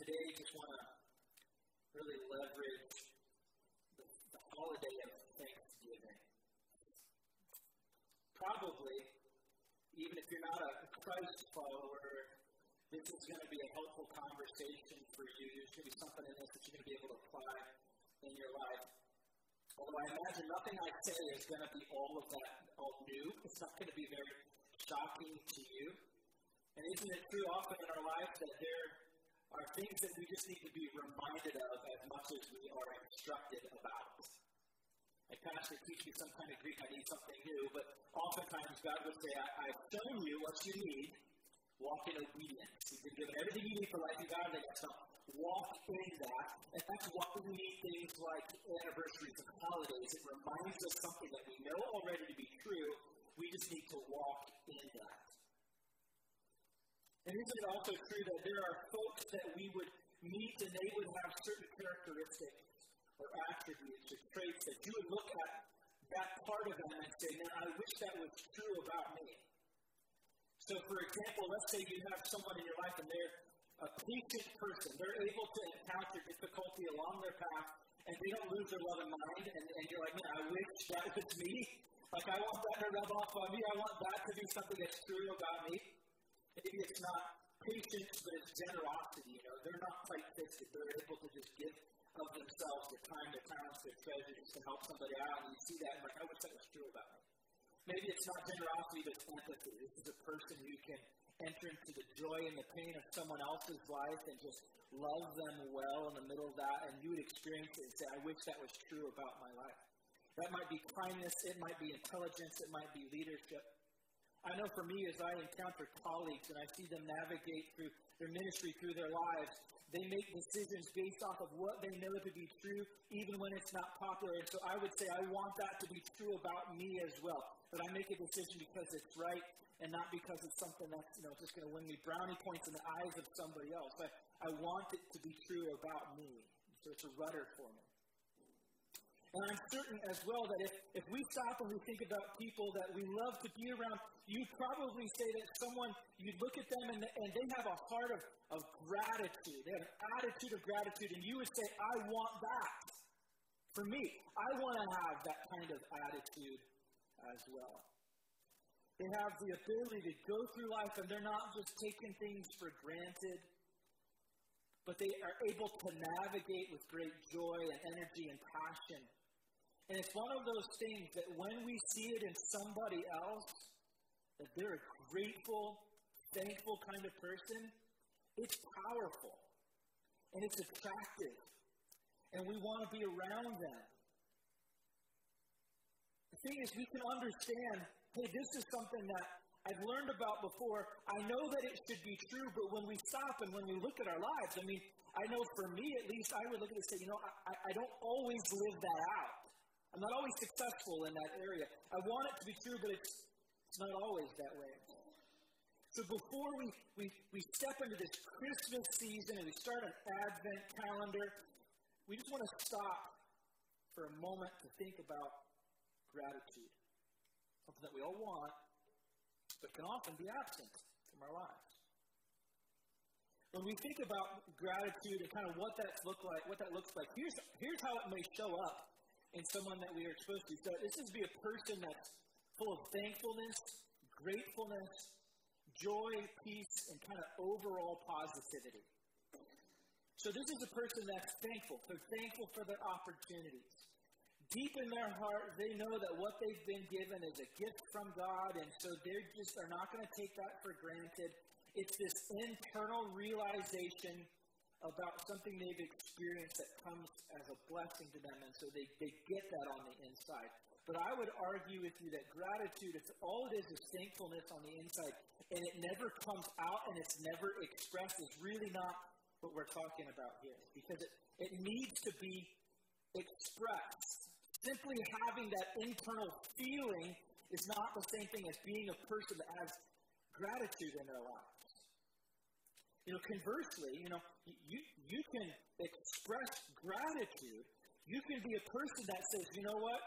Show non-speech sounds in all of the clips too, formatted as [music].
today, just want to really leverage the, the holiday of Thanksgiving. Probably, even if you're not a Christ follower, this is going to be a helpful conversation for you. There's going to be something in this that you're going to be able to apply in your life. Although I imagine nothing I say is going to be all of that, all new. It's not going to be very shocking to you. And isn't it true often in our life that there are things that we just need to be reminded of as much as we are instructed about? Like pastor teach me some kind of Greek, I need something new, but oftentimes God would say, I, I've shown you what you need, walk in obedience. You've been given everything you need for life and godliness. So walk in that. And that's why we need things like anniversaries and holidays. It reminds us something that we know already to be true. We just need to walk in that. And isn't it also true that there are folks that we would meet and they would have certain characteristics or attributes or traits that you would look at that part of them and say, man, I wish that was true about me. So, for example, let's say you have someone in your life and they're a patient person. They're able to encounter difficulty along their path and they don't lose their love and mind. And, and you're like, man, I wish that was me. Like, I want that to rub off on me. I want that to be something that's true about me. Maybe it's not patience, but it's generosity. You know, they're not tight-fisted. They're able to just give of themselves, their time, their talents, their treasures to help somebody out. And you see that, and like, I wish that was true about me. Maybe it's not generosity, but it's empathy. This is a person who can enter into the joy and the pain of someone else's life and just love them well in the middle of that, and you would experience it and say, I wish that was true about my life. That might be kindness, it might be intelligence, it might be leadership. I know for me, as I encounter colleagues and I see them navigate through their ministry, through their lives, they make decisions based off of what they know to be true, even when it's not popular. And so I would say I want that to be true about me as well. But I make a decision because it's right and not because it's something that's you know just going to win me brownie points in the eyes of somebody else. I, I want it to be true about me. So it's a rudder for me. And I'm certain as well that if, if we stop and we think about people that we love to be around, you'd probably say that someone, you'd look at them and, and they have a heart of, of gratitude. They have an attitude of gratitude, and you would say, I want that. For me, I want to have that kind of attitude as well. They have the ability to go through life and they're not just taking things for granted, but they are able to navigate with great joy and energy and passion and it's one of those things that when we see it in somebody else, that they're a grateful, thankful kind of person, it's powerful. And it's attractive. And we want to be around them. The thing is, we can understand hey, this is something that I've learned about before. I know that it should be true, but when we stop and when we look at our lives, I mean, I know for me at least, I would look at it and say, you know, I, I don't always live that out. I'm not always successful in that area. I want it to be true, but it's, it's not always that way. So before we, we, we step into this Christmas season and we start an Advent calendar, we just want to stop for a moment to think about gratitude. Something that we all want, but can often be absent from our lives. When we think about gratitude and kind of what that look like, what that looks like, here's, here's how it may show up in someone that we are exposed to. So this is be a person that's full of thankfulness, gratefulness, joy, peace, and kind of overall positivity. So this is a person that's thankful. They're thankful for their opportunities. Deep in their heart, they know that what they've been given is a gift from God, and so they just are not going to take that for granted. It's this internal realization about something they've experienced that comes as a blessing to them, and so they, they get that on the inside. But I would argue with you that gratitude, it's all it is is thankfulness on the inside, and it never comes out and it's never expressed, is really not what we're talking about here. Because it, it needs to be expressed. Simply having that internal feeling is not the same thing as being a person that has gratitude in their life. You know, conversely, you know, you, you can express gratitude. You can be a person that says, you know what?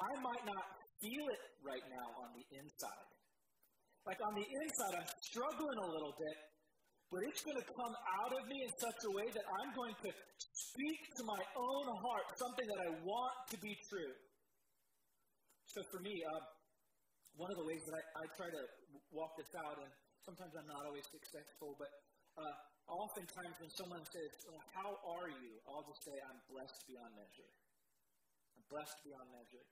I might not feel it right now on the inside. Like on the inside, I'm struggling a little bit, but it's going to come out of me in such a way that I'm going to speak to my own heart something that I want to be true. So for me, uh, one of the ways that I, I try to walk this out, and sometimes I'm not always successful, but uh, oftentimes when someone says, well, How are you? I'll just say, I'm blessed beyond measure. I'm blessed beyond measure.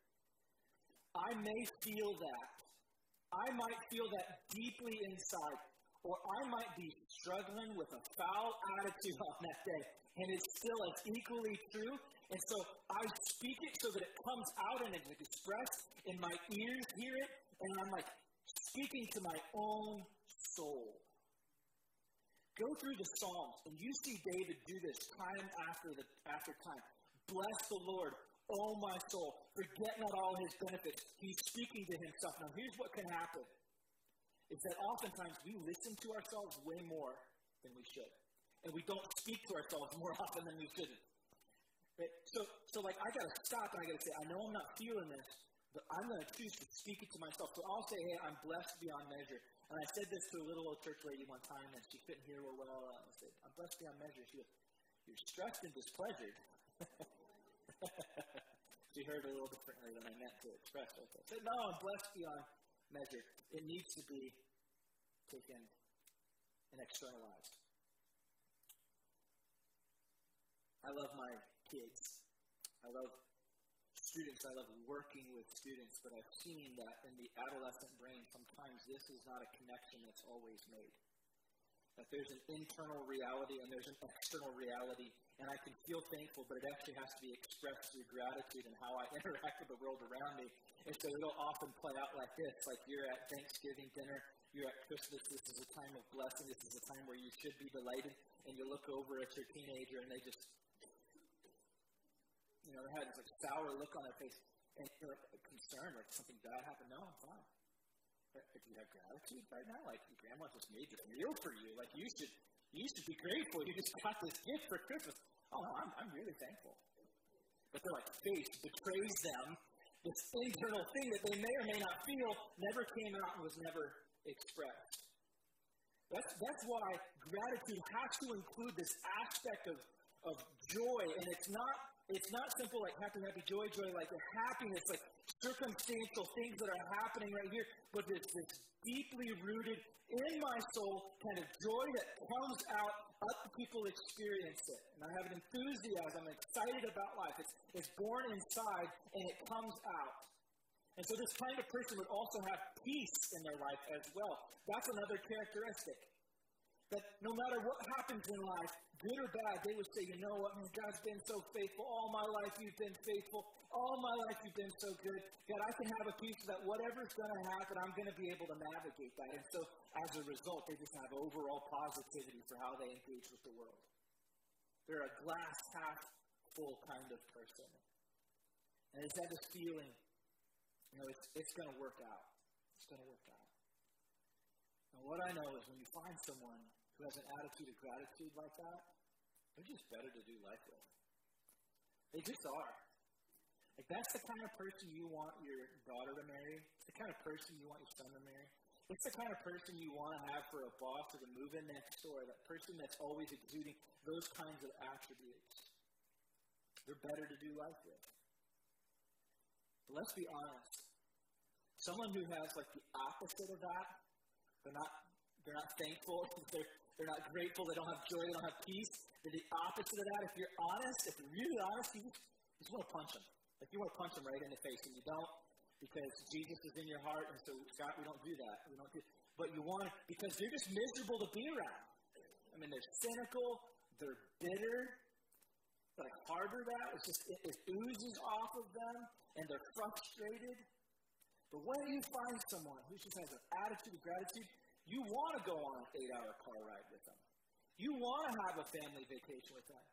I may feel that. I might feel that deeply inside, or I might be struggling with a foul attitude [laughs] on that day, and it's still as equally true. And so I speak it so that it comes out and it's expressed, and my ears hear it, and I'm like speaking to my own soul. Go through the Psalms, and you see David do this time after the after time. Bless the Lord, oh my soul. Forget not all his benefits. He's speaking to himself. Now, here's what can happen. Is that oftentimes we listen to ourselves way more than we should. And we don't speak to ourselves more [laughs] often than we shouldn't. Right? So, so like, I gotta stop and I gotta say, I know I'm not feeling this, but I'm going to choose to speak it to myself. So I'll say, hey, I'm blessed beyond measure. And I said this to a little old church lady one time, and she couldn't hear real well. I said, I'm blessed beyond measure. She goes, You're stressed and displeasured. [laughs] she heard a little differently than I meant to express it. I said, No, I'm blessed beyond measure. It needs to be taken and externalized. I love my kids. I love students, I love working with students, but I've seen that in the adolescent brain, sometimes this is not a connection that's always made. That there's an internal reality and there's an external reality, and I can feel thankful, but it actually has to be expressed through gratitude and how I [laughs] interact with the world around me. And so it'll often play out like this like you're at Thanksgiving dinner, you're at Christmas, this is a time of blessing, this is a time where you should be delighted, and you look over at your teenager and they just you know, they had this like sour look on their face, and you're like concerned, like something bad happened. No, I'm fine. But, do you have gratitude right now? Like your grandma just made this meal for you. Like you should, you should be grateful. You just [laughs] got this gift for Christmas. Oh no, I'm, I'm really thankful. But their like faith betrays them. This internal thing that they may or may not feel never came out and was never expressed. That's, that's why gratitude has to include this aspect of, of joy, and it's not it's not simple like happy, happy, joy, joy, like a happiness, like circumstantial things that are happening right here, but there's this deeply rooted in my soul kind of joy that comes out, other people experience it. And I have an enthusiasm, I'm excited about life. It's, it's born inside and it comes out. And so this kind of person would also have peace in their life as well. That's another characteristic. That no matter what happens in life, good or bad, they would say, you know what, God's been so faithful. All my life you've been faithful. All my life you've been so good. God, I can have a peace that whatever's going to happen, I'm going to be able to navigate that. And so as a result, they just have overall positivity for how they engage with the world. They're a glass half full kind of person. And it's that this feeling, you know, it's, it's going to work out. It's going to work out. And what I know is when you find someone who has an attitude of gratitude like that, they're just better to do life with. They just are. Like that's the kind of person you want your daughter to marry. It's the kind of person you want your son to marry. It's the kind of person you want to have for a boss or to move in next door. That person that's always exuding those kinds of attributes. They're better to do life with. But let's be honest. Someone who has like the opposite of that, they're not they're not thankful, [laughs] they're they're not grateful. They don't have joy. They don't have peace. They're the opposite of that. If you're honest, if you're really honest, you just, want to punch them. Like you want to punch them right in the face, and you don't because Jesus is in your heart. And so, Scott, we don't do that. We don't do. But you want to because they're just miserable to be around. I mean, they're cynical. They're bitter. Like harbor that. It's just it, it oozes off of them, and they're frustrated. But when you find someone who just has an attitude of gratitude, you want to go on an eight hour car ride with them. You want to have a family vacation with them.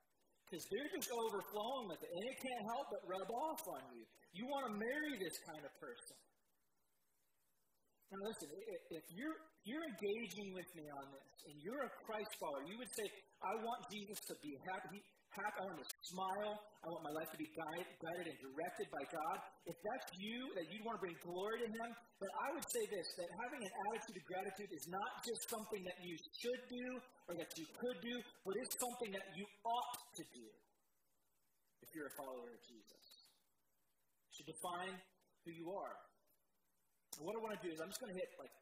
Because they're just overflowing with it. And it can't help but rub off on you. You want to marry this kind of person. Now listen, if you're you're engaging with me on this and you're a Christ follower, you would say, I want Jesus to be happy. I want to smile. I want my life to be guide, guided and directed by God. If that's you, that you want to bring glory to Him, then I would say this that having an attitude of gratitude is not just something that you should do or that you could do, but it's something that you ought to do if you're a follower of Jesus. To define who you are. What I want to do is I'm just going to hit like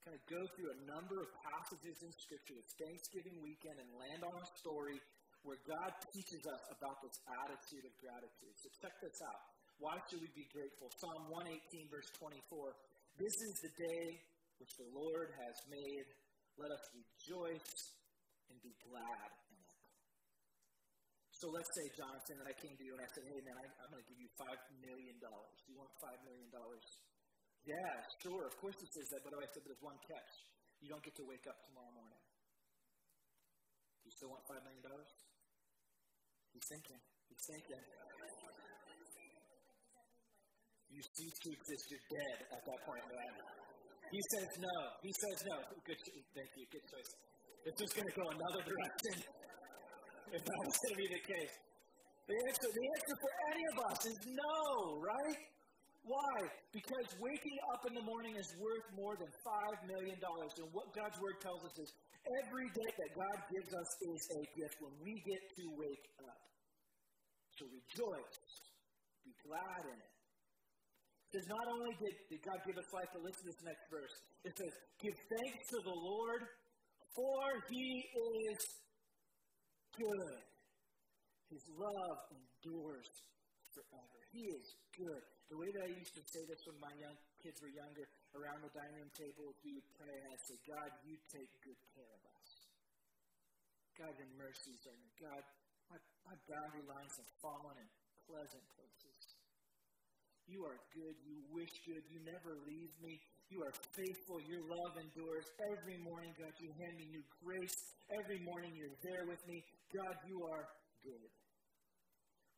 kind of go through a number of passages in Scripture. It's Thanksgiving weekend and land on a story where God teaches us about this attitude of gratitude. So check this out. Why should we be grateful? Psalm 118, verse 24. This is the day which the Lord has made. Let us rejoice and be glad in it. So let's say, Jonathan, that I came to you and I said, hey, man, I, am going to give you $5 million. Do you want $5 million? Yeah, sure. Of course it says that, but I said there's one catch. You don't get to wake up tomorrow morning. Do you still want $5 million? He's thinking. He's thinking. You cease to exist. You're dead at that point. He says no. He says no. Good. Thank you. Good choice. It's just going to go another direction. if that was going to be the case. The answer, the answer for any of us is no, right? Why? Because waking up in the morning is worth more than $5 million. And what God's Word tells us is Every day that God gives us is a gift when we get to wake up. So rejoice. Be glad in it. Because not only did, did God give us life, but listen to this next verse. It says, Give thanks to the Lord, for he is good. His love endures forever. He is good. The way that I used to say this when my young kids were younger, around the dining table, we would pray and I'd say, God, you take good care of us. God, your mercies are new. God, my, my boundary lines have fallen in pleasant places. You are good. You wish good. You never leave me. You are faithful. Your love endures. Every morning, God, you hand me new grace. Every morning, you're there with me. God, you are good.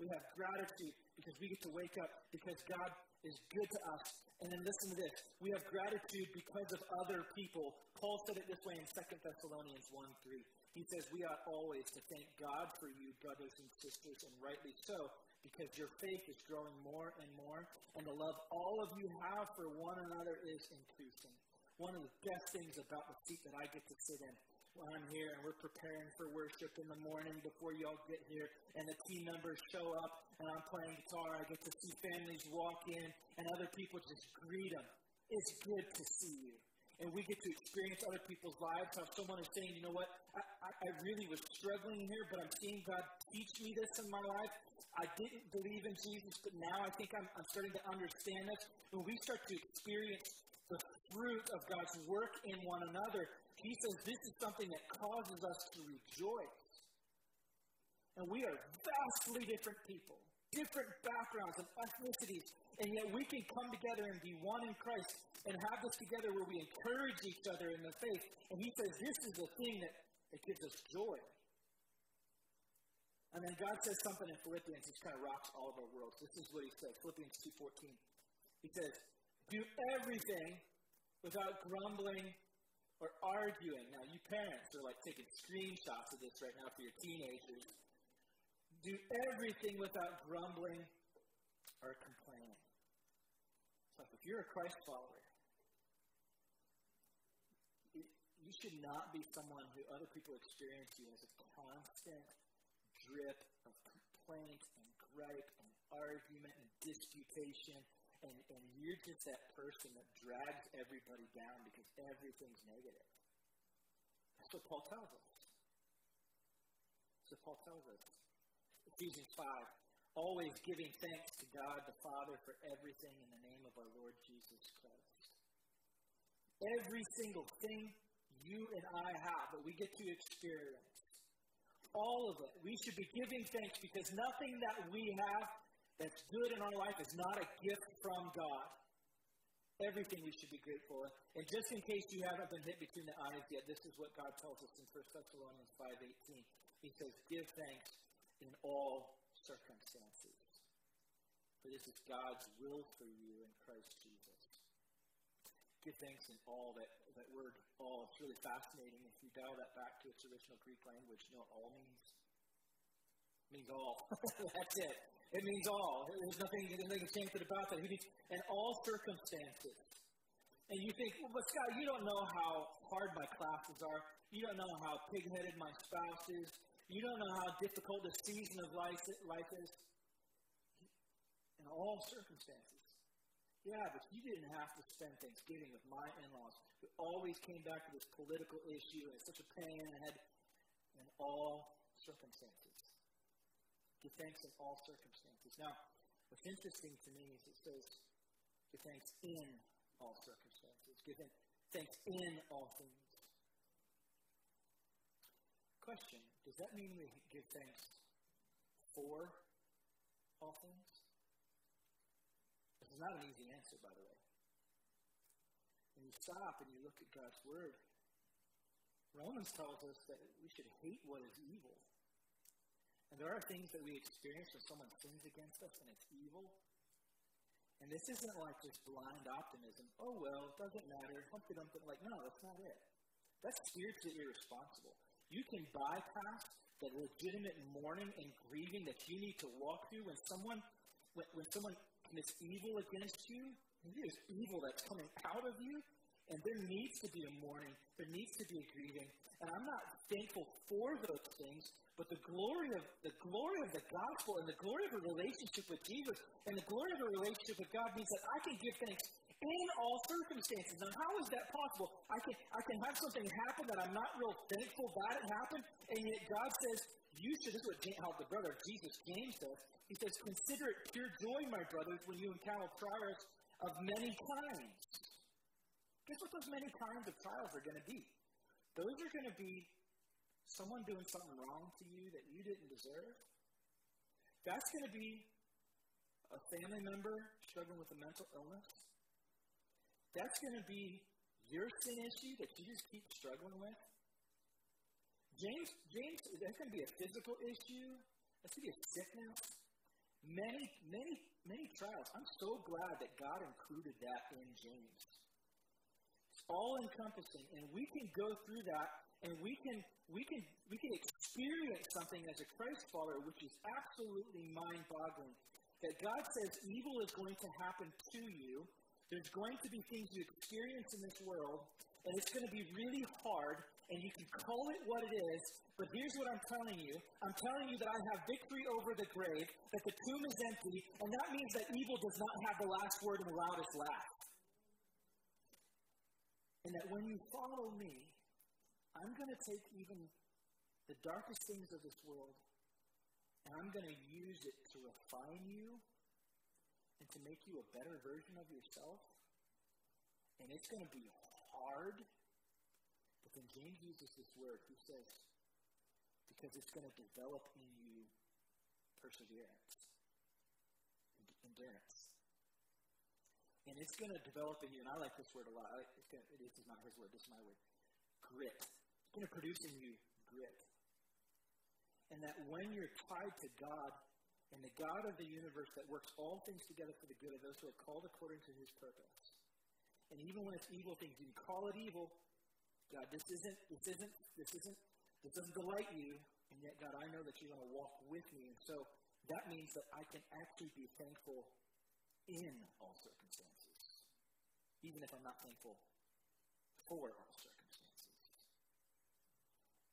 We have gratitude because we get to wake up because God is good to us. And then listen to this. We have gratitude because of other people. Paul said it this way in 2 Thessalonians 1 3. He says, We ought always to thank God for you, brothers and sisters, and rightly so, because your faith is growing more and more, and the love all of you have for one another is increasing. One of the best things about the seat that I get to sit in I'm here and we're preparing for worship in the morning before y'all get here, and the team members show up and I'm playing guitar. I get to see families walk in and other people just greet them. It's good to see you. And we get to experience other people's lives. How someone is saying, you know what, I, I, I really was struggling here, but I'm seeing God teach me this in my life. I didn't believe in Jesus, but now I think I'm, I'm starting to understand this. When we start to experience the fruit of God's work in one another, he says this is something that causes us to rejoice. And we are vastly different people, different backgrounds and ethnicities, and yet we can come together and be one in Christ and have this together where we encourage each other in the faith. And he says this is the thing that, that gives us joy. And then God says something in Philippians which kind of rocks all of our worlds. This is what he says, Philippians 2.14. He says, do everything without grumbling or arguing. Now, you parents are like taking screenshots of this right now for your teenagers. Do everything without grumbling or complaining. If you're a Christ follower, you should not be someone who other people experience you as a constant drip of complaint and gripe and argument and disputation and, and you're just that person that drags everybody down because everything's negative. That's what Paul tells us. That's what Paul tells us. Ephesians 5 always giving thanks to God the Father for everything in the name of our Lord Jesus Christ. Every single thing you and I have that we get to experience, all of it, we should be giving thanks because nothing that we have that's good in our life is not a gift from God. Everything we should be grateful. And just in case you haven't been hit between the eyes yet, this is what God tells us in 1 Thessalonians 5.18. He says, give thanks in all circumstances. For this is God's will for you in Christ Jesus. Give thanks in all that, that word all. It's really fascinating. If you dial that back to its original Greek language, you know all means? means all. [laughs] That's it. It means all. There's nothing, there's nothing chanted about that. He means in all circumstances. And you think, well, but Scott, you don't know how hard my classes are. You don't know how pig-headed my spouse is. You don't know how difficult the season of life, life is. In all circumstances. Yeah, but you didn't have to spend Thanksgiving with my in-laws who always came back to this political issue and such a pain and had in all circumstances. Give thanks in all circumstances. Now, what's interesting to me is it says, give thanks in all circumstances. Give thanks in all things. Question Does that mean we give thanks for all things? This is not an easy answer, by the way. When you stop and you look at God's Word, Romans tells us that we should hate what is evil. And there are things that we experience when someone sins against us and it's evil. And this isn't like just blind optimism. Oh, well, it doesn't matter. Humpty Dumpty. Like, no, that's not it. That's spiritually irresponsible. You can bypass the legitimate mourning and grieving that you need to walk through when someone when, when someone commits evil against you. Is evil that's coming out of you, and there needs to be a mourning. There needs to be a grieving. And I'm not thankful for those things, but the glory of the glory of the gospel and the glory of a relationship with Jesus and the glory of a relationship with God means that I can give thanks in all circumstances. Now, how is that possible? I can I can have something happen that I'm not real thankful that it happened, and yet God says you should. This is what how the brother Jesus James says. He says, "Consider it pure joy, my brothers, when you encounter trials of many kinds." Guess what those many kinds of trials are going to be? Those are going to be someone doing something wrong to you that you didn't deserve. That's going to be a family member struggling with a mental illness. That's going to be your sin issue that you just keep struggling with. James, James, that's going to be a physical issue. That's going to be a sickness. Many, many, many trials. I'm so glad that God included that in James all encompassing, and we can go through that, and we can we can we can experience something as a Christ follower, which is absolutely mind-boggling. That God says evil is going to happen to you. There's going to be things you experience in this world, and it's going to be really hard, and you can call it what it is, but here's what I'm telling you. I'm telling you that I have victory over the grave, that the tomb is empty, and that means that evil does not have the last word and the loudest laugh. And that when you follow me, I'm going to take even the darkest things of this world and I'm going to use it to refine you and to make you a better version of yourself. And it's going to be hard. But then James uses this word. He says, because it's going to develop in you perseverance, and endurance. And it's going to develop in you, and I like this word a lot. It's gonna, it is not his word, this is my word. Grit. It's going to produce in you grit. And that when you're tied to God and the God of the universe that works all things together for the good of those who are called according to his purpose. And even when it's evil things, you call it evil. God, this isn't, this isn't, this isn't, this doesn't delight you. And yet, God, I know that you're going to walk with me. And so that means that I can actually be thankful in all circumstances, even if I'm not thankful for all circumstances.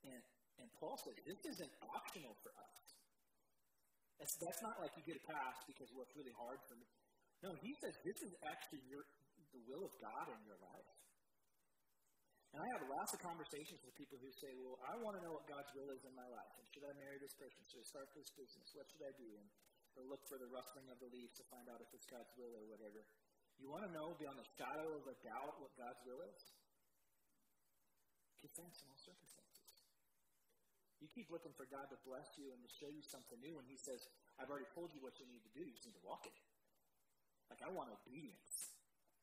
And, and Paul says this isn't optional for us. That's, that's not like you get a pass because, well, it's really hard for me. No, he says this is actually your, the will of God in your life. And I have lots of conversations with people who say, well, I want to know what God's will is in my life. And should I marry this person? Should I start this business? What should I do? And or look for the rustling of the leaves to find out if it's God's will or whatever. You want to know beyond the shadow of a doubt what God's will is? Give thanks in all circumstances. You keep looking for God to bless you and to show you something new, and He says, I've already told you what you need to do. You just need to walk in it. Like, I want obedience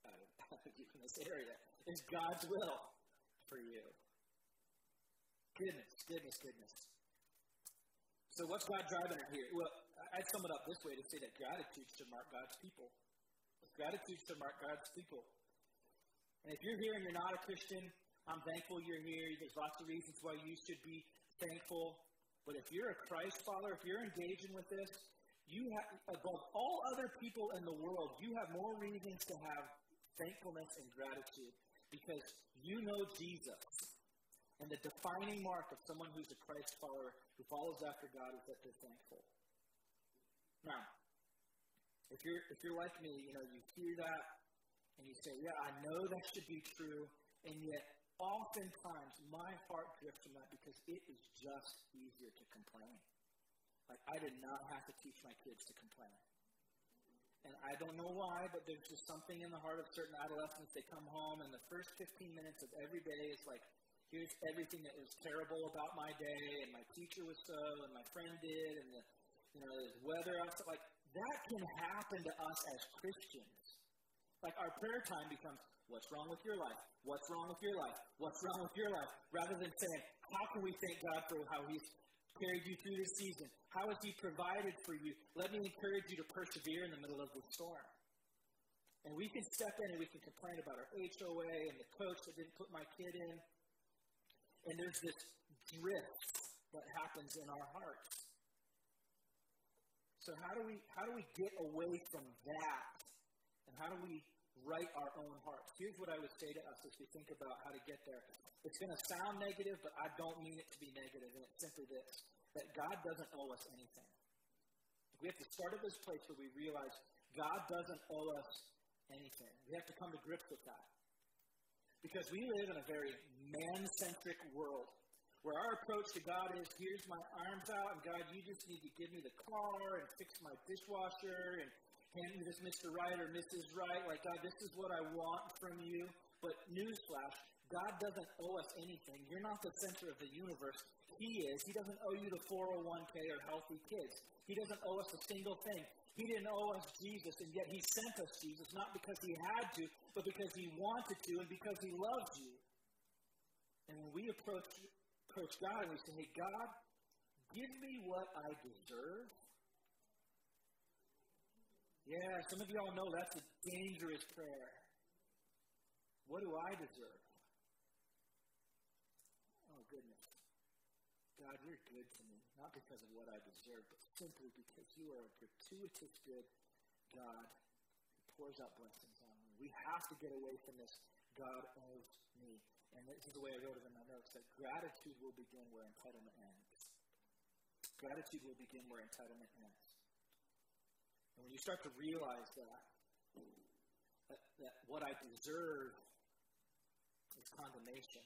out of, [laughs] you in this area. It's God's will for you. Goodness, goodness, goodness. So, what's God driving at here? Well, I sum it up this way to say that gratitude should mark God's people. Gratitude should mark God's people. And if you're here and you're not a Christian, I'm thankful you're here. There's lots of reasons why you should be thankful. But if you're a Christ follower, if you're engaging with this, you have, above all other people in the world, you have more reasons to have thankfulness and gratitude because you know Jesus. And the defining mark of someone who's a Christ follower, who follows after God, is that they're thankful. Now, if you're if you're like me, you know, you hear that and you say, Yeah, I know that should be true, and yet oftentimes my heart drifts from that because it is just easier to complain. Like I did not have to teach my kids to complain. And I don't know why, but there's just something in the heart of certain adolescents. They come home, and the first 15 minutes of every day is like, here's everything that was terrible about my day, and my teacher was so, and my friend did, and the, you know, the weather outside. Like, that can happen to us as Christians. Like, our prayer time becomes, what's wrong with your life? What's wrong with your life? What's wrong with your life? Rather than saying, how can we thank God for how He's carried you through this season? How has He provided for you? Let me encourage you to persevere in the middle of the storm. And we can step in and we can complain about our HOA and the coach that didn't put my kid in. And there's this drift that happens in our hearts. So how do we how do we get away from that? And how do we right our own hearts? Here's what I would say to us as we think about how to get there. It's going to sound negative, but I don't mean it to be negative, and it's simply this that God doesn't owe us anything. We have to start at this place where we realize God doesn't owe us anything. We have to come to grips with that. Because we live in a very man centric world where our approach to God is here's my arms out, and God, you just need to give me the car and fix my dishwasher and hand me this Mr. Right or Mrs. Right. Like, God, this is what I want from you. But newsflash, God doesn't owe us anything. You're not the center of the universe. He is. He doesn't owe you the 401k or healthy kids. He doesn't owe us a single thing. He didn't owe us Jesus, and yet He sent us Jesus, not because He had to, but because He wanted to and because He loved you. And when we approach, approach God and we say, Hey, God, give me what I deserve. Yeah, some of y'all know that's a dangerous prayer. What do I deserve? Oh, goodness. God, you're good to me, not because of what I deserve, but simply because you are a gratuitous good God who pours out blessings on me. We have to get away from this God owes me. And this is the way I wrote it in my notes that gratitude will begin where entitlement ends. Gratitude will begin where entitlement ends. And when you start to realize that, that, that what I deserve is condemnation,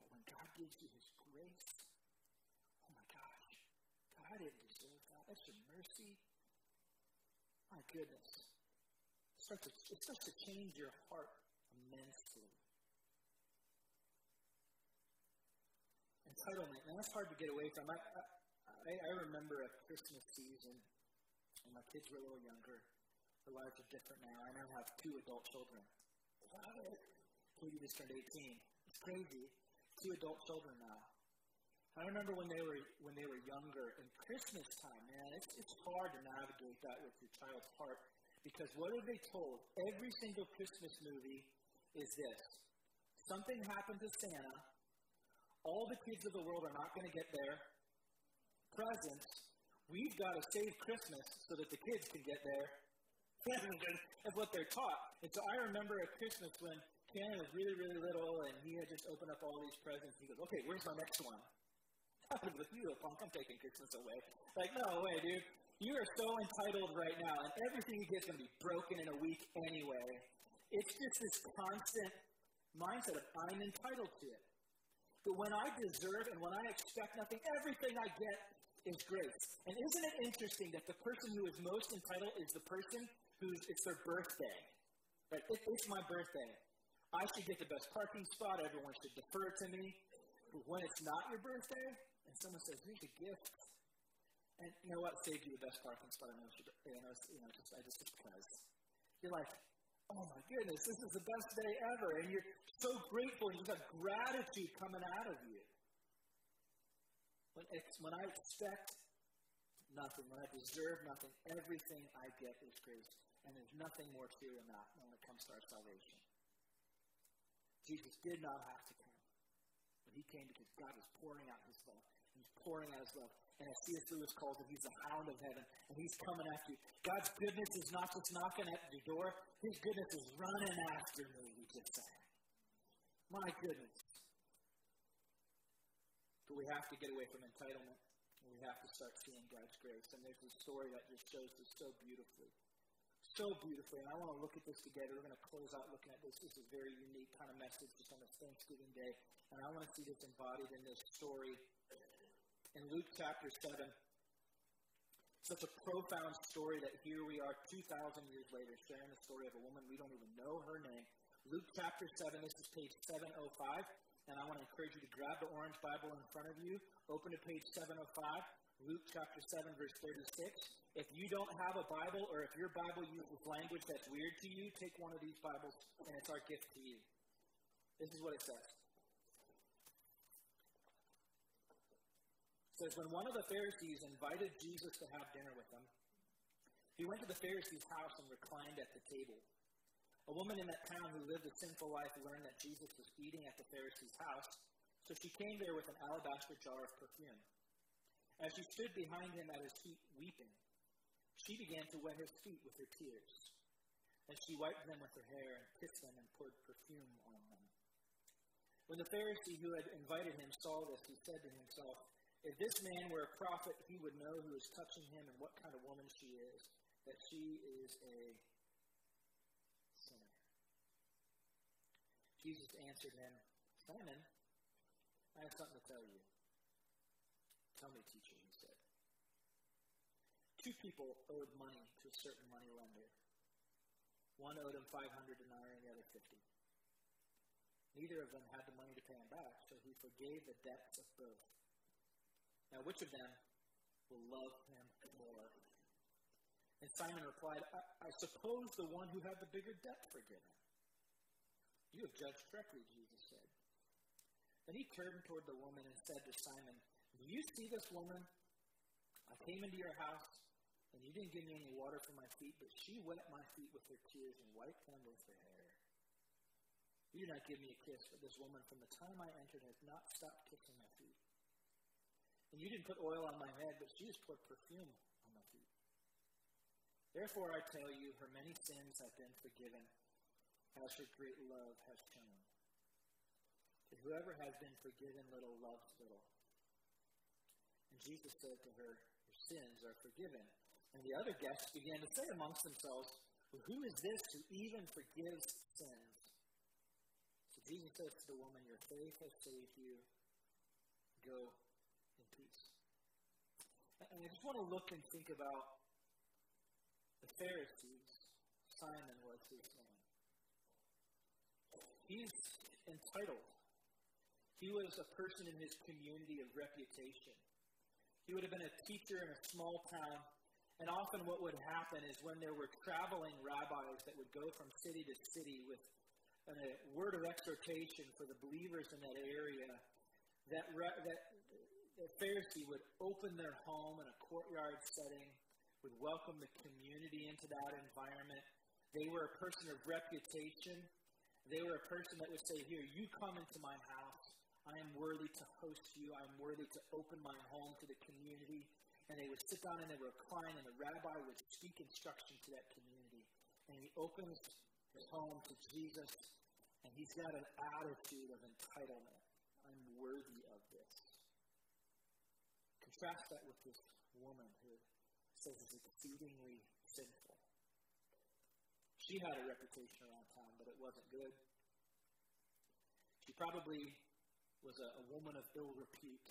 but when God gives you His grace, oh my gosh, God, I didn't deserve that. That's your mercy. My goodness. It starts to, it starts to change your heart immensely. Entitlement, and that's hard to get away from. I, I, I remember a Christmas season when my kids were a little younger. Their lives are different now. I now have two adult children. Wow. Katie just turned 18. It's crazy. Two adult children now. I remember when they were when they were younger in Christmas time, man, it's, it's hard to navigate that with your child's heart because what are they told? Every single Christmas movie is this. Something happened to Santa. All the kids of the world are not going to get their presents. We've got to save Christmas so that the kids can get their presents. That's what they're taught. And so I remember at Christmas when Ken was really, really little and he had just opened up all these presents. And he goes, okay, where's my next one? [laughs] I was with you, punk. I'm taking Christmas away. Like, no way, dude. You are so entitled right now, and everything you get is going to be broken in a week anyway. It's just this constant mindset of I'm entitled to it. But when I deserve and when I expect nothing, everything I get is grace. And isn't it interesting that the person who is most entitled is the person who's it's their birthday? Right? It, it's my birthday. I should get the best parking spot. Everyone should defer to me. But when it's not your birthday, and someone says, "Here's a gift," and you know what? Saved you the best parking spot. I know, you know just, I just because you're like, "Oh my goodness, this is the best day ever," and you're so grateful, and you've got gratitude coming out of you. When, when I expect nothing, when I deserve nothing, everything I get is grace. And there's nothing more true than that when it comes to our salvation. Jesus did not have to come, but he came because God was pouring out his love. He's pouring out his love. And as C.S. Lewis calls it, he's the hound of heaven, and he's coming after you. God's goodness is not just knocking at your door, his goodness is running after me, just said. My goodness. But we have to get away from entitlement. and We have to start seeing God's grace. And there's a story that just shows this so beautifully so beautifully. And I want to look at this together. We're going to close out looking at this. This is a very unique kind of message just on this Thanksgiving Day. And I want to see this embodied in this story in Luke chapter 7. Such a profound story that here we are 2,000 years later sharing the story of a woman we don't even know her name. Luke chapter 7, this is page 705. And I want to encourage you to grab the orange Bible in front of you, open to page 705. Luke chapter 7, verse 36. If you don't have a Bible, or if your Bible uses language that's weird to you, take one of these Bibles, and it's our gift to you. This is what it says. Says, When one of the Pharisees invited Jesus to have dinner with him, he went to the Pharisee's house and reclined at the table. A woman in that town who lived a sinful life learned that Jesus was eating at the Pharisee's house, so she came there with an alabaster jar of perfume. As she stood behind him at his feet weeping, she began to wet his feet with her tears. And she wiped them with her hair and kissed them and poured perfume on them. When the Pharisee who had invited him saw this, he said to himself, If this man were a prophet, he would know who is touching him and what kind of woman she is, that she is a sinner. Jesus answered him, Simon, I have something to tell you. Tell me, teacher, he said. Two people owed money to a certain money lender. One owed him 500 denarii and the other 50. Neither of them had the money to pay him back, so he forgave the debts of both. Now, which of them will love him more? And Simon replied, I, I suppose the one who had the bigger debt forgiven. You have judged correctly, Jesus said. Then he turned toward the woman and said to Simon, do you see this woman? I came into your house, and you didn't give me any water for my feet, but she wet my feet with her tears and wiped them with her hair. You did not give me a kiss, but this woman, from the time I entered, has not stopped kissing my. And you didn't put oil on my head, but she has put perfume on my feet. Therefore, I tell you, her many sins have been forgiven, as her great love has shown. But whoever has been forgiven little loves little. And Jesus said to her, Your sins are forgiven. And the other guests began to say amongst themselves, well, Who is this who even forgives sins? So Jesus says to the woman, Your faith has saved you. Go. And I just want to look and think about the Pharisees. Simon was his name. He's entitled. He was a person in his community of reputation. He would have been a teacher in a small town. And often, what would happen is when there were traveling rabbis that would go from city to city with a word of exhortation for the believers in that area, that, that the Pharisee would open their home in a courtyard setting, would welcome the community into that environment. They were a person of reputation. They were a person that would say, Here, you come into my house. I am worthy to host you. I am worthy to open my home to the community. And they would sit down and they would recline, and the rabbi would speak instruction to that community. And he opens his home to Jesus, and he's got an attitude of entitlement. I'm worthy. Contrast that with this woman who says is exceedingly sinful. She had a reputation around town, but it wasn't good. She probably was a, a woman of ill repute.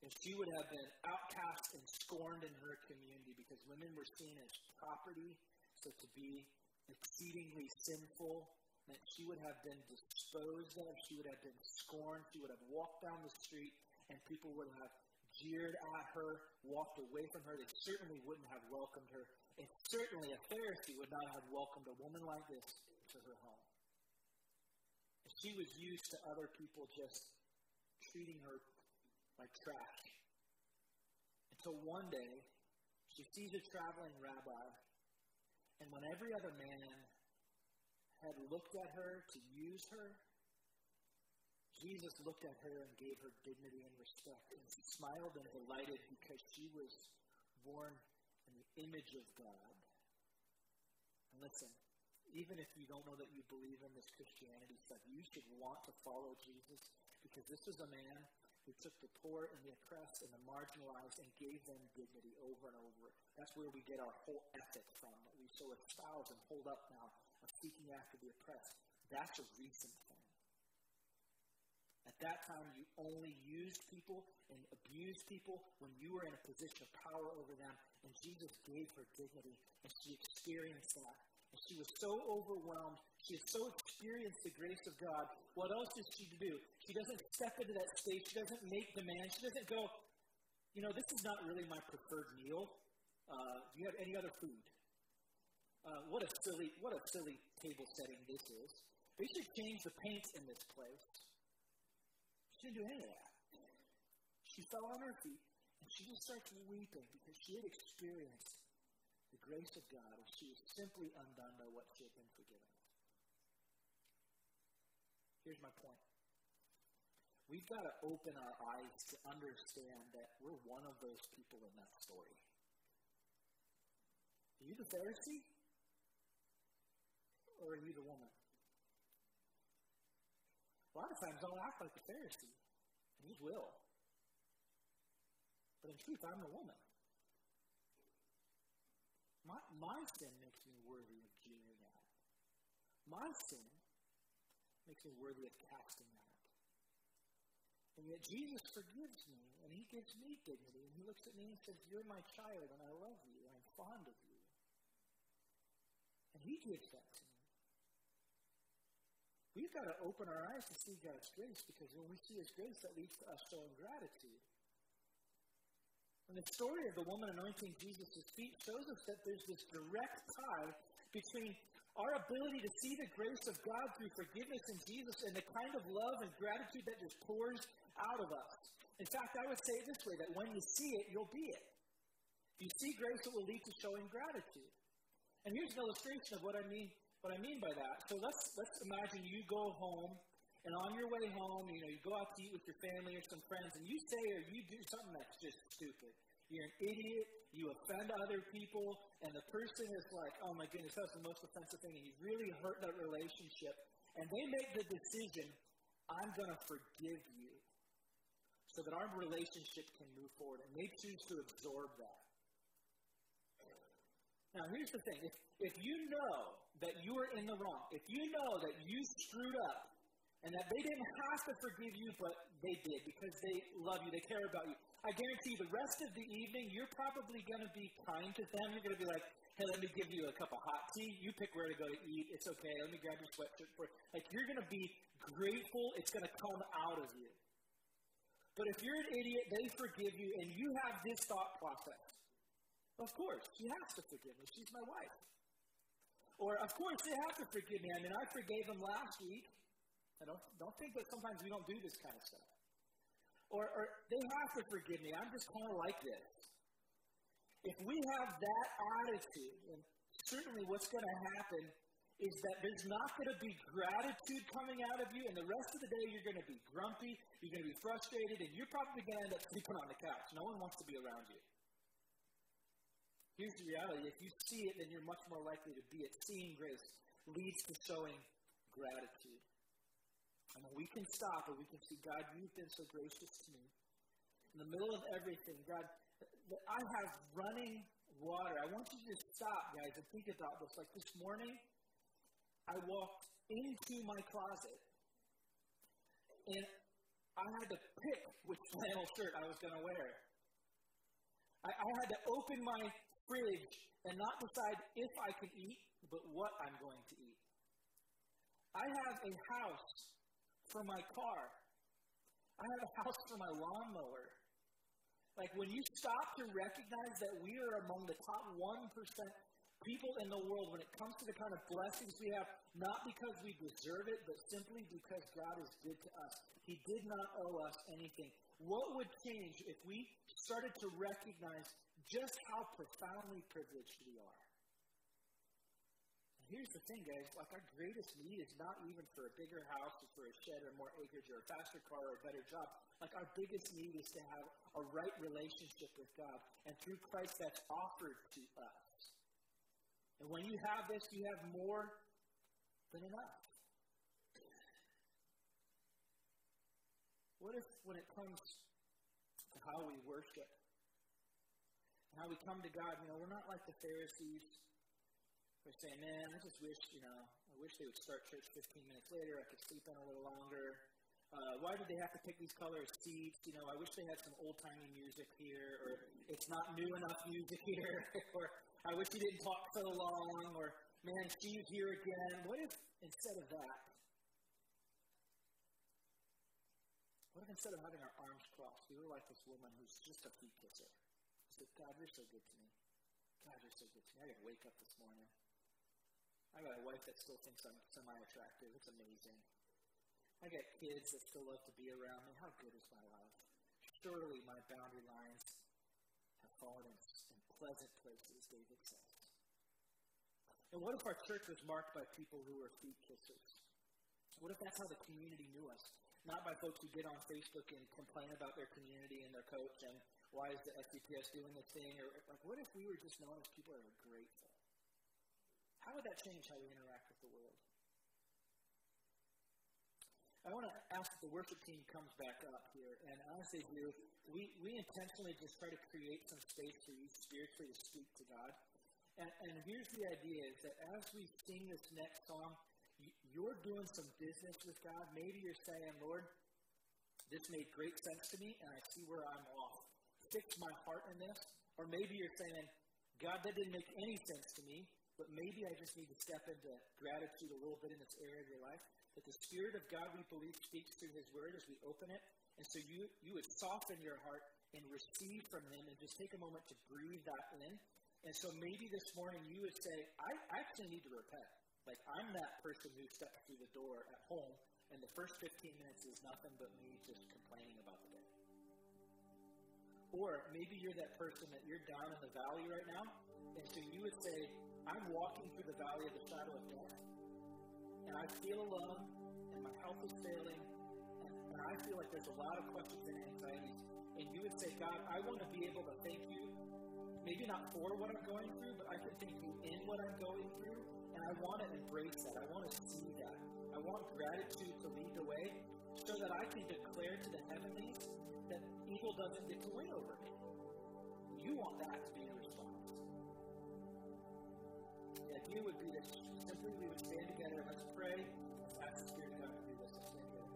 And she would have been outcast and scorned in her community because women were seen as property. So to be exceedingly sinful meant she would have been disposed of, she would have been scorned, she would have walked down the street, and people would have jeered at her, walked away from her. They certainly wouldn't have welcomed her. And certainly a Pharisee would not have welcomed a woman like this to her home. She was used to other people just treating her like trash. Until one day, she sees a traveling rabbi, and when every other man had looked at her to use her, Jesus looked at her and gave her dignity and respect and she smiled and delighted because she was born in the image of God. And listen, even if you don't know that you believe in this Christianity stuff, you should want to follow Jesus because this is a man who took the poor and the oppressed and the marginalized and gave them dignity over and over. That's where we get our whole ethic from that we so espouse and hold up now of seeking after the oppressed. That's a recent. At that time, you only used people and abused people when you were in a position of power over them, and Jesus gave her dignity, and she experienced that. And she was so overwhelmed. She had so experienced the grace of God. What else does she do? She doesn't step into that space. She doesn't make demands. She doesn't go, you know, this is not really my preferred meal. Uh, do you have any other food? Uh, what a silly, what a silly table setting this is. They should change the paint in this place. She didn't do any of that. She fell on her feet and she just starts weeping because she had experienced the grace of God, and she was simply undone by what she had been forgiven. Here's my point. We've got to open our eyes to understand that we're one of those people in that story. Are you the Pharisee? Or are you the woman? A lot of times I'll act like the Pharisee, and you will. But in truth, I'm a woman. My, my sin makes me worthy of jeering at. My sin makes me worthy of casting out. And yet Jesus forgives me, and he gives me dignity, and he looks at me and says, You're my child, and I love you, and I'm fond of you. And he gives that to. We've got to open our eyes to see God's grace, because when we see his grace, that leads to us showing gratitude. And the story of the woman anointing Jesus' feet shows us that there's this direct tie between our ability to see the grace of God through forgiveness in Jesus and the kind of love and gratitude that just pours out of us. In fact, I would say it this way that when you see it, you'll be it. If you see grace, it will lead to showing gratitude. And here's an illustration of what I mean what I mean by that. So let's let's imagine you go home and on your way home, you know, you go out to eat with your family or some friends, and you say or you do something that's just stupid. You're an idiot. You offend other people, and the person is like, "Oh my goodness, that's the most offensive thing," and you really hurt that relationship. And they make the decision, "I'm going to forgive you," so that our relationship can move forward, and they choose to absorb that. Now, here's the thing: if, if you know that you are in the wrong, if you know that you screwed up, and that they didn't have to forgive you, but they did because they love you, they care about you. I guarantee you, the rest of the evening, you're probably going to be kind to them. You're going to be like, hey, let me give you a cup of hot tea. You pick where to go to eat. It's okay. Let me grab your sweatshirt for you. Like, you're going to be grateful. It's going to come out of you. But if you're an idiot, they forgive you, and you have this thought process. Of course, she has to forgive me. She's my wife. Or, of course, they have to forgive me. I mean, I forgave them last week. I don't, don't think that sometimes we don't do this kind of stuff. Or, or they have to forgive me. I'm just kind of like this. If we have that attitude, and certainly what's going to happen is that there's not going to be gratitude coming out of you, and the rest of the day you're going to be grumpy, you're going to be frustrated, and you're probably going to end up sleeping on the couch. No one wants to be around you. Here's the reality if you see it, then you're much more likely to be it. Seeing grace leads to showing gratitude. And we can stop and we can see, God, you've been so gracious to me. In the middle of everything, God, I have running water. I want you to stop, guys, and think about this. Like this morning, I walked into my closet and I had to pick which flannel shirt I was going to wear. I, I had to open my fridge and not decide if I could eat, but what I'm going to eat. I have a house for my car. I have a house for my lawnmower. Like when you stop to recognize that we are among the top 1% people in the world when it comes to the kind of blessings we have, not because we deserve it, but simply because God is good to us. He did not owe us anything. What would change if we started to recognize just how profoundly privileged we are? here's the thing, guys. Like, our greatest need is not even for a bigger house or for a shed or more acreage or a faster car or a better job. Like, our biggest need is to have a right relationship with God. And through Christ, that's offered to us. And when you have this, you have more than enough. What if, when it comes to how we worship, how we come to God, you know, we're not like the Pharisees we're saying, man, I just wish, you know, I wish they would start church 15 minutes later. I could sleep in a little longer. Uh, why did they have to pick these color seats? You know, I wish they had some old timey music here, or it's not new enough music here, [laughs] or I wish he didn't talk so long, or man, she's here again. What if instead of that, what if instead of having our arms crossed, we were like this woman who's just a feet kisser? Said, God, you're so good to me. God, you're so good to me. I to wake up this morning. I got a wife that still thinks I'm semi attractive. It's amazing. I got kids that still love to be around me. How good is my life? Surely my boundary lines have fallen in, in pleasant places, David says. And what if our church was marked by people who were feet kissers? What if that's how the community knew us? Not by folks who get on Facebook and complain about their community and their coach and why is the SCPS doing this thing? Or like, what if we were just known as people that are grateful? How would that change how we interact with the world? I want to ask if the worship team comes back up here. And honestly, we, we intentionally just try to create some space for you spiritually to speak to God. And, and here's the idea is that as we sing this next song, you're doing some business with God. Maybe you're saying, Lord, this made great sense to me, and I see where I'm off. Fix my heart in this. Or maybe you're saying, God, that didn't make any sense to me but maybe I just need to step into gratitude a little bit in this area of your life. That the Spirit of God, we believe, speaks through His Word as we open it. And so you, you would soften your heart and receive from Him and just take a moment to breathe that in. And so maybe this morning you would say, I actually need to repent. Like, I'm that person who steps through the door at home, and the first 15 minutes is nothing but me just complaining about the. Or maybe you're that person that you're down in the valley right now, and so you would say, I'm walking through the valley of the shadow of death, and I feel alone, and my health is failing, and, I feel like there's a lot of questions and anxieties. And you would say, God, I want to be able to thank you, maybe not for what I'm going through, but I can thank you in what I'm going through, and I want to embrace that. I want to see that. I want gratitude to lead the way so that I can declare to the heavenlies evil doesn't get to win over me. You want that to be your response. The idea would be that simply we would stand together and let's pray. Let's ask the Spirit of God to do this. Let's stand together.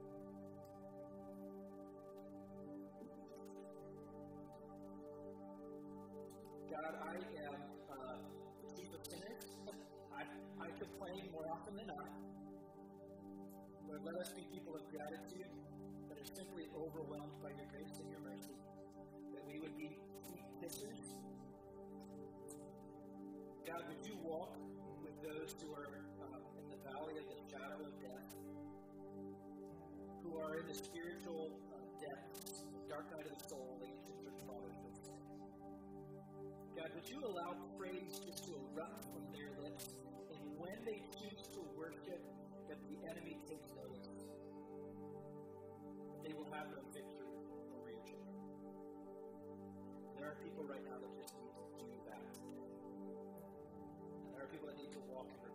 God, I am uh, the chief of sinners. I, I complain more often than not. Lord, let us be people of gratitude that simply overwhelmed by your grace and your mercy. That we would be kissers. God, would you walk with those who are uh, in the valley of the shadow of death, who are in the spiritual uh, depths, dark night of the soul, church fathers would. God, would you allow praise just to erupt there